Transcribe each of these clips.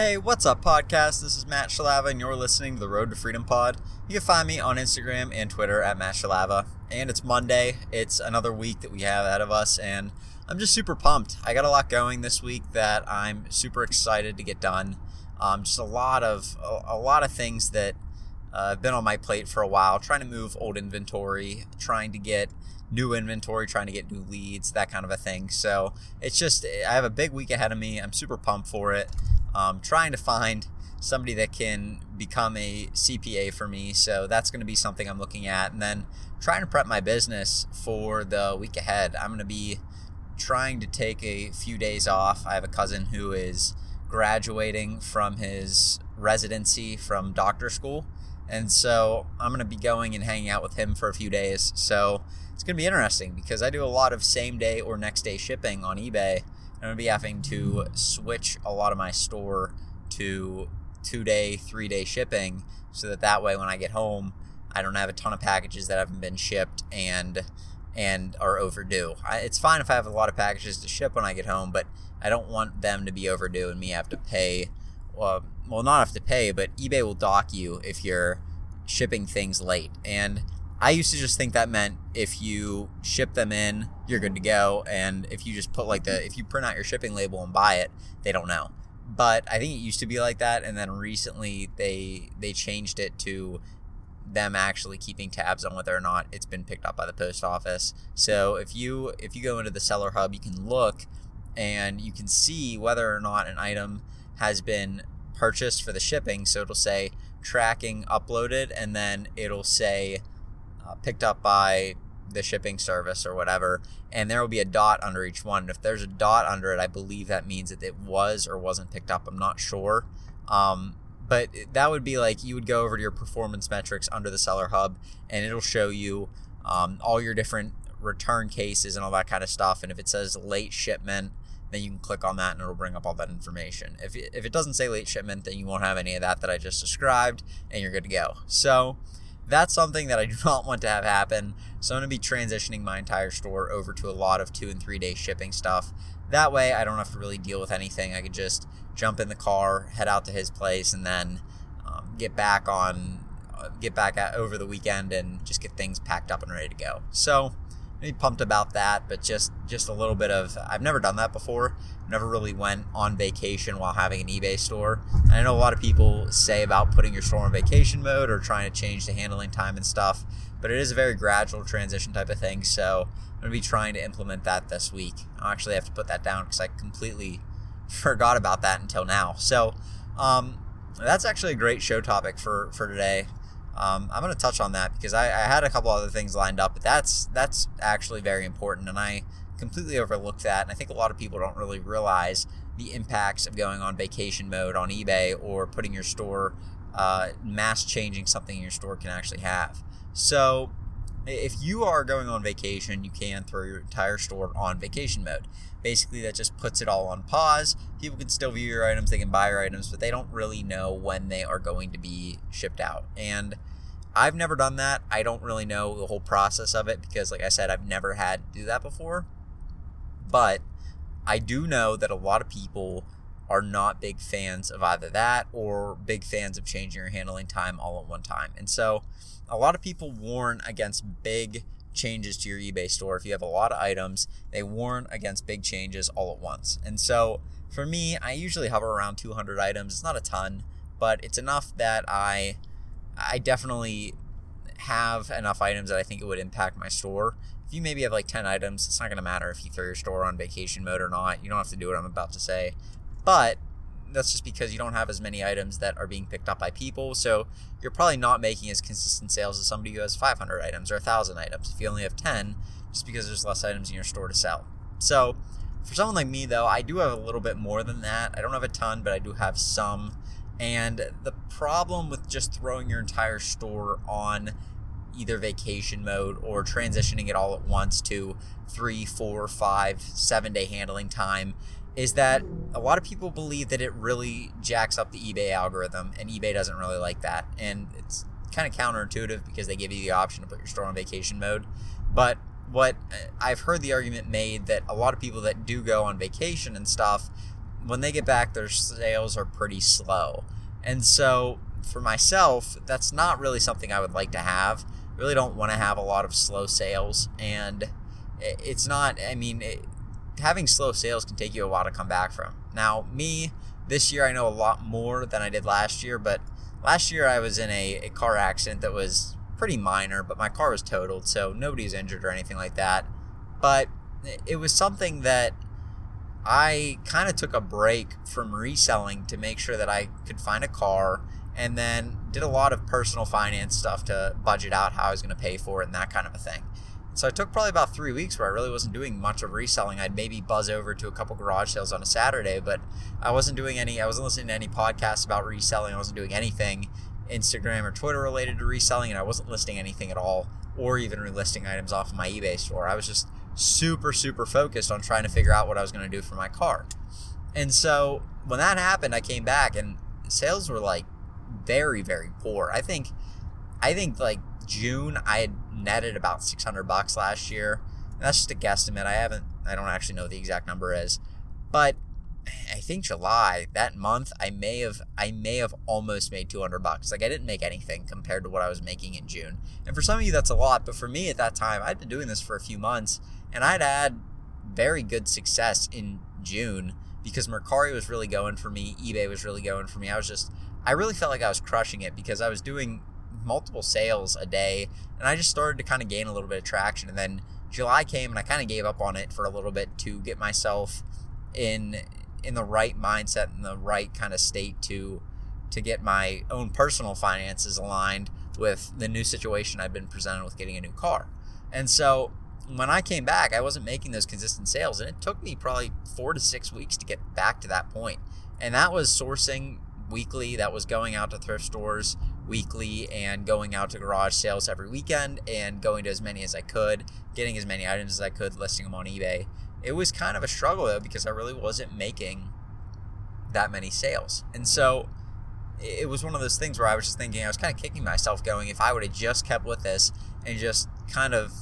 Hey, what's up, podcast? This is Matt Shalava, and you're listening to the Road to Freedom Pod. You can find me on Instagram and Twitter at Matt Shalava. And it's Monday. It's another week that we have ahead of us, and I'm just super pumped. I got a lot going this week that I'm super excited to get done. Um, just a lot of a, a lot of things that uh, have been on my plate for a while. Trying to move old inventory, trying to get new inventory, trying to get new leads, that kind of a thing. So it's just I have a big week ahead of me. I'm super pumped for it um, trying to find somebody that can become a CPA for me. So that's going to be something I'm looking at. And then trying to prep my business for the week ahead. I'm going to be trying to take a few days off. I have a cousin who is graduating from his residency from doctor school. And so I'm going to be going and hanging out with him for a few days. So it's going to be interesting because I do a lot of same day or next day shipping on eBay. I'm going to be having to switch a lot of my store to two day, three day shipping so that that way when I get home, I don't have a ton of packages that haven't been shipped and and are overdue. I, it's fine if I have a lot of packages to ship when I get home, but I don't want them to be overdue and me have to pay. Well, well, not have to pay, but eBay will dock you if you're shipping things late. And I used to just think that meant if you ship them in, you're good to go. And if you just put like the, if you print out your shipping label and buy it, they don't know. But I think it used to be like that. And then recently they, they changed it to them actually keeping tabs on whether or not it's been picked up by the post office. So if you, if you go into the seller hub, you can look and you can see whether or not an item has been purchased for the shipping. So it'll say tracking uploaded and then it'll say, uh, picked up by the shipping service or whatever, and there will be a dot under each one. And if there's a dot under it, I believe that means that it was or wasn't picked up. I'm not sure. Um, but that would be like you would go over to your performance metrics under the seller hub, and it'll show you um, all your different return cases and all that kind of stuff. And if it says late shipment, then you can click on that and it'll bring up all that information. If if it doesn't say late shipment, then you won't have any of that that I just described, and you're good to go. So that's something that I do not want to have happen. So I'm going to be transitioning my entire store over to a lot of two and three day shipping stuff. That way, I don't have to really deal with anything. I could just jump in the car, head out to his place, and then um, get back on, uh, get back at, over the weekend, and just get things packed up and ready to go. So maybe pumped about that, but just just a little bit of I've never done that before. Never really went on vacation while having an eBay store. And I know a lot of people say about putting your store on vacation mode or trying to change the handling time and stuff, but it is a very gradual transition type of thing. So I'm gonna be trying to implement that this week. I'll actually have to put that down because I completely forgot about that until now. So um, that's actually a great show topic for for today. Um, I'm going to touch on that because I, I, had a couple other things lined up, but that's that's actually very important, and I completely overlooked that. And I think a lot of people don't really realize the impacts of going on vacation mode on eBay or putting your store uh, mass changing something in your store can actually have. So, if you are going on vacation, you can throw your entire store on vacation mode. Basically, that just puts it all on pause. People can still view your items, they can buy your items, but they don't really know when they are going to be shipped out. And I've never done that. I don't really know the whole process of it because, like I said, I've never had to do that before. But I do know that a lot of people are not big fans of either that or big fans of changing your handling time all at one time. And so a lot of people warn against big changes to your eBay store. If you have a lot of items, they warn against big changes all at once. And so for me, I usually hover around 200 items. It's not a ton, but it's enough that I I definitely have enough items that I think it would impact my store. If you maybe have like 10 items, it's not going to matter if you throw your store on vacation mode or not. You don't have to do what I'm about to say. But that's just because you don't have as many items that are being picked up by people. So you're probably not making as consistent sales as somebody who has 500 items or 1,000 items. If you only have 10, just because there's less items in your store to sell. So for someone like me, though, I do have a little bit more than that. I don't have a ton, but I do have some. And the problem with just throwing your entire store on either vacation mode or transitioning it all at once to three, four, five, seven day handling time is that a lot of people believe that it really jacks up the eBay algorithm, and eBay doesn't really like that. And it's kind of counterintuitive because they give you the option to put your store on vacation mode. But what uh, I've heard the argument made that a lot of people that do go on vacation and stuff when they get back, their sales are pretty slow. And so for myself, that's not really something I would like to have. I really don't want to have a lot of slow sales. And it's not, I mean, it, having slow sales can take you a while to come back from. Now, me, this year I know a lot more than I did last year, but last year I was in a, a car accident that was pretty minor, but my car was totaled, so nobody was injured or anything like that. But it was something that I kind of took a break from reselling to make sure that I could find a car and then did a lot of personal finance stuff to budget out how I was going to pay for it and that kind of a thing. So I took probably about three weeks where I really wasn't doing much of reselling. I'd maybe buzz over to a couple garage sales on a Saturday, but I wasn't doing any, I wasn't listening to any podcasts about reselling. I wasn't doing anything Instagram or Twitter related to reselling, and I wasn't listing anything at all or even relisting items off of my eBay store. I was just super, super focused on trying to figure out what I was going to do for my car. And so when that happened, I came back and sales were like very, very poor. I think, I think like June, I had netted about 600 bucks last year. And that's just a guesstimate. I haven't, I don't actually know the exact number is, but I think July that month I may have I may have almost made 200 bucks. Like I didn't make anything compared to what I was making in June. And for some of you that's a lot, but for me at that time I'd been doing this for a few months and I'd had very good success in June because Mercari was really going for me, eBay was really going for me. I was just I really felt like I was crushing it because I was doing multiple sales a day and I just started to kind of gain a little bit of traction and then July came and I kind of gave up on it for a little bit to get myself in in the right mindset and the right kind of state to to get my own personal finances aligned with the new situation I've been presented with getting a new car. And so when I came back, I wasn't making those consistent sales, and it took me probably four to six weeks to get back to that point. And that was sourcing weekly, that was going out to thrift stores weekly and going out to garage sales every weekend and going to as many as I could, getting as many items as I could, listing them on eBay it was kind of a struggle though because I really wasn't making that many sales. And so it was one of those things where I was just thinking, I was kind of kicking myself going, if I would have just kept with this and just kind of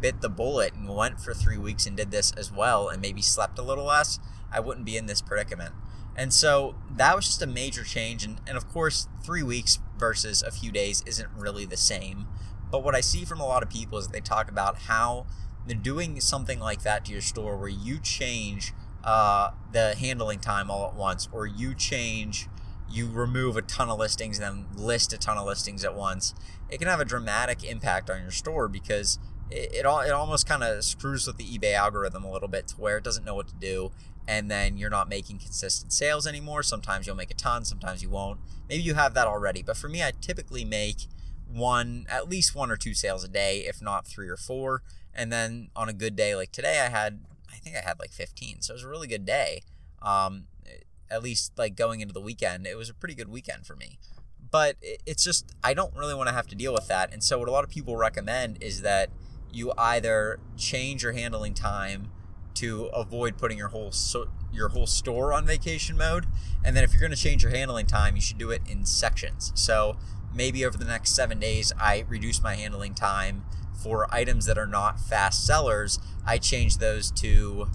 bit the bullet and went for three weeks and did this as well and maybe slept a little less, I wouldn't be in this predicament. And so that was just a major change. And, and of course, three weeks versus a few days isn't really the same. But what I see from a lot of people is they talk about how they're doing something like that to your store where you change uh, the handling time all at once, or you change, you remove a ton of listings and then list a ton of listings at once, it can have a dramatic impact on your store because it, it, all, it almost kind of screws with the eBay algorithm a little bit to where it doesn't know what to do. And then you're not making consistent sales anymore. Sometimes you'll make a ton, sometimes you won't. Maybe you have that already. But for me, I typically make one, at least one or two sales a day, if not three or four. And then on a good day like today, I had, I think I had like 15. So it was a really good day. Um, at least like going into the weekend, it was a pretty good weekend for me. But it's just, I don't really want to have to deal with that. And so what a lot of people recommend is that you either change your handling time to avoid putting your whole so, your whole store on vacation mode and then if you're going to change your handling time you should do it in sections. So maybe over the next 7 days I reduce my handling time for items that are not fast sellers, I change those to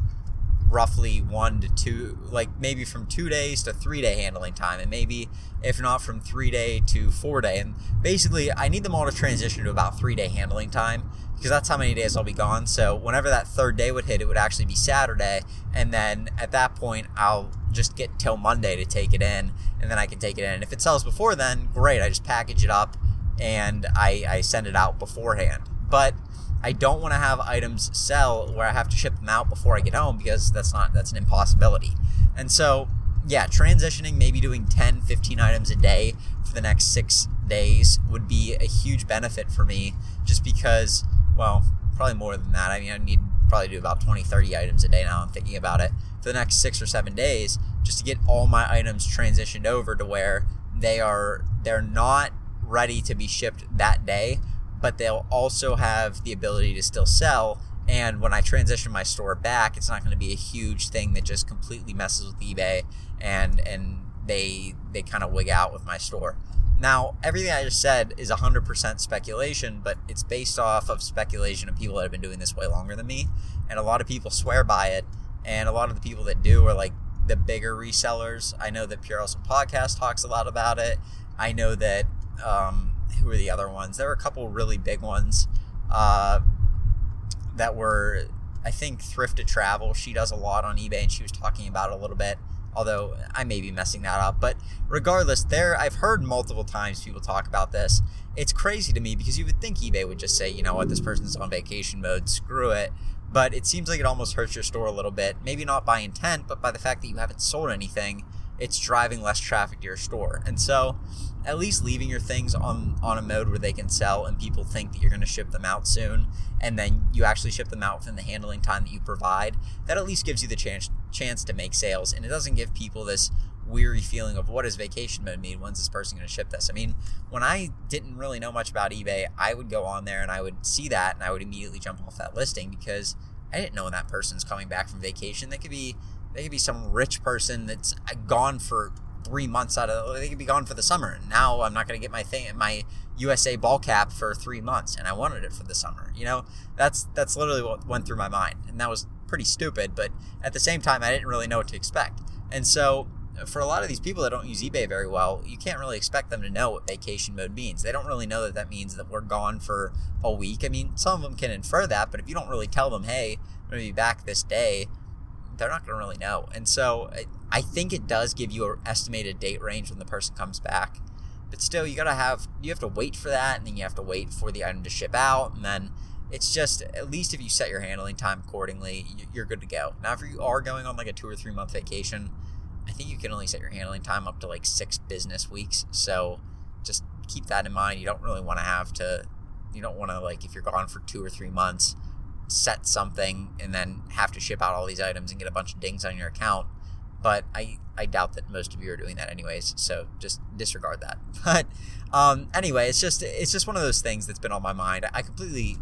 roughly one to two, like maybe from two days to three day handling time, and maybe if not from three day to four day. And basically, I need them all to transition to about three day handling time because that's how many days I'll be gone. So whenever that third day would hit, it would actually be Saturday, and then at that point, I'll just get till Monday to take it in, and then I can take it in. And if it sells before then, great. I just package it up and I, I send it out beforehand but I don't want to have items sell where I have to ship them out before I get home because that's not that's an impossibility. And so, yeah, transitioning maybe doing 10, 15 items a day for the next 6 days would be a huge benefit for me just because well, probably more than that. I mean, I need probably do about 20, 30 items a day now I'm thinking about it for the next 6 or 7 days just to get all my items transitioned over to where they are they're not ready to be shipped that day but they'll also have the ability to still sell. And when I transition my store back, it's not going to be a huge thing that just completely messes with eBay and and they they kind of wig out with my store. Now, everything I just said is 100% speculation, but it's based off of speculation of people that have been doing this way longer than me. And a lot of people swear by it. And a lot of the people that do are like the bigger resellers. I know that Pure Awesome Podcast talks a lot about it. I know that um, who are the other ones? There were a couple really big ones uh, that were, I think, Thrift to Travel. She does a lot on eBay, and she was talking about it a little bit. Although I may be messing that up, but regardless, there I've heard multiple times people talk about this. It's crazy to me because you would think eBay would just say, you know what, this person's on vacation mode, screw it but it seems like it almost hurts your store a little bit. Maybe not by intent, but by the fact that you haven't sold anything, it's driving less traffic to your store. And so, at least leaving your things on on a mode where they can sell and people think that you're going to ship them out soon, and then you actually ship them out within the handling time that you provide. That at least gives you the chance chance to make sales, and it doesn't give people this weary feeling of what does vacation mode mean? When's this person going to ship this? I mean, when I didn't really know much about eBay, I would go on there and I would see that and I would immediately jump off that listing because I didn't know when that person's coming back from vacation. They could be they could be some rich person that's uh, gone for three months out of they could be gone for the summer. Now I'm not going to get my thing my USA ball cap for three months, and I wanted it for the summer. You know, that's that's literally what went through my mind, and that was pretty stupid. But at the same time, I didn't really know what to expect, and so for a lot of these people that don't use eBay very well, you can't really expect them to know what vacation mode means. They don't really know that that means that we're gone for a week. I mean, some of them can infer that, but if you don't really tell them, hey, I'm going to be back this day, they're not going to really know. And so I think it does give you an estimated date range when the person comes back. But still, you got to have, you have to wait for that, and then you have to wait for the item to ship out, and then it's just at least if you set your handling time accordingly, you're good to go. Now, if you are going on like a two or three month vacation, I think you can only set your handling time up to like six business weeks. So just keep that in mind. You don't really want to have to, you don't want to, like, if you're gone for two or three months, set something and then have to ship out all these items and get a bunch of dings on your account. But I, I doubt that most of you are doing that anyways. So just disregard that. But um, anyway, it's just it's just one of those things that's been on my mind. I completely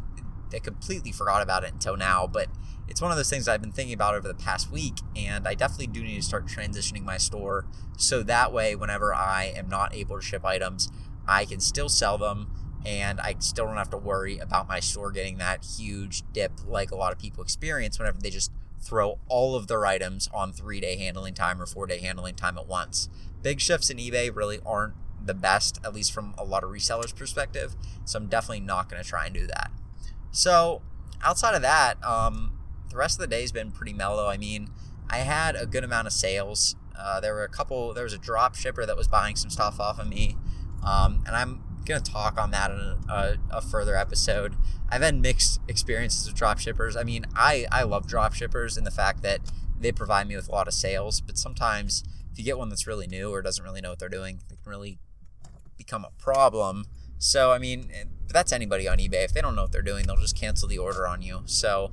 I completely forgot about it until now, but it's one of those things I've been thinking about over the past week, and I definitely do need to start transitioning my store so that way, whenever I am not able to ship items, I can still sell them and I still don't have to worry about my store getting that huge dip like a lot of people experience whenever they just throw all of their items on three day handling time or four day handling time at once. Big shifts in eBay really aren't the best, at least from a lot of resellers' perspective, so I'm definitely not going to try and do that. So, outside of that, um, the rest of the day's been pretty mellow. I mean, I had a good amount of sales. Uh, there were a couple. There was a drop shipper that was buying some stuff off of me, um, and I'm gonna talk on that in a, a, further episode. I've had mixed experiences with drop shippers. I mean, I I love drop shippers in the fact that they provide me with a lot of sales, but sometimes if you get one that's really new or doesn't really know what they're doing, they can really become a problem. So I mean, that's anybody on eBay. If they don't know what they're doing, they'll just cancel the order on you. So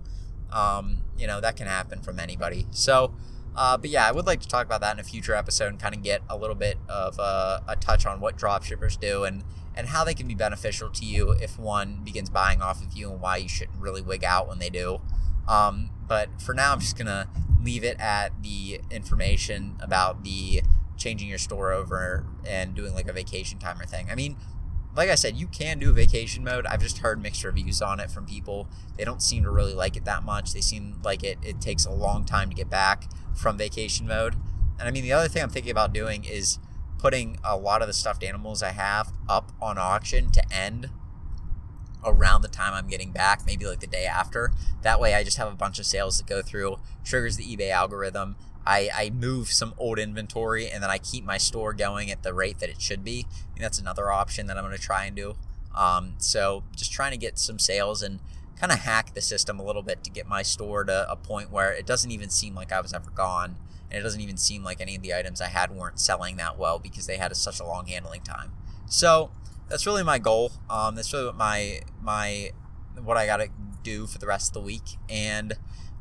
um, you know, that can happen from anybody. So, uh, but yeah, I would like to talk about that in a future episode and kind of get a little bit of a, a touch on what dropshippers do and and how they can be beneficial to you if one begins buying off of you and why you shouldn't really wig out when they do. Um, but for now, I'm just gonna leave it at the information about the changing your store over and doing like a vacation timer thing. I mean, like I said, you can do vacation mode. I've just heard mixed reviews on it from people. They don't seem to really like it that much. They seem like it, it takes a long time to get back from vacation mode. And I mean, the other thing I'm thinking about doing is putting a lot of the stuffed animals I have up on auction to end around the time I'm getting back, maybe like the day after. That way, I just have a bunch of sales that go through, triggers the eBay algorithm, I, I move some old inventory and then I keep my store going at the rate that it should be. I that's another option that I'm going to try and do. Um, so just trying to get some sales and kind of hack the system a little bit to get my store to a point where it doesn't even seem like I was ever gone. And it doesn't even seem like any of the items I had weren't selling that well because they had a, such a long handling time. So that's really my goal. Um, that's really what my my what I got to do for the rest of the week. And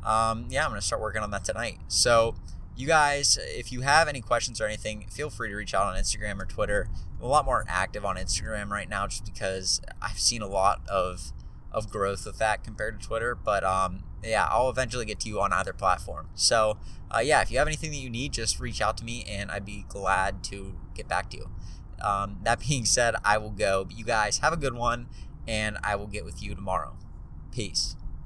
um, yeah, I'm to start working on that tonight. So you guys, if you have any questions or anything, feel free to reach out on Instagram or Twitter. I'm a lot more active on Instagram right now just because I've seen a lot of of growth with that compared to Twitter. But um, yeah, I'll eventually get to you on either platform. So uh, yeah, if you have anything that you need, just reach out to me and I'd be glad to get back to you. Um, that being said, I will go. But you guys have a good one, and I will get with you tomorrow. Peace.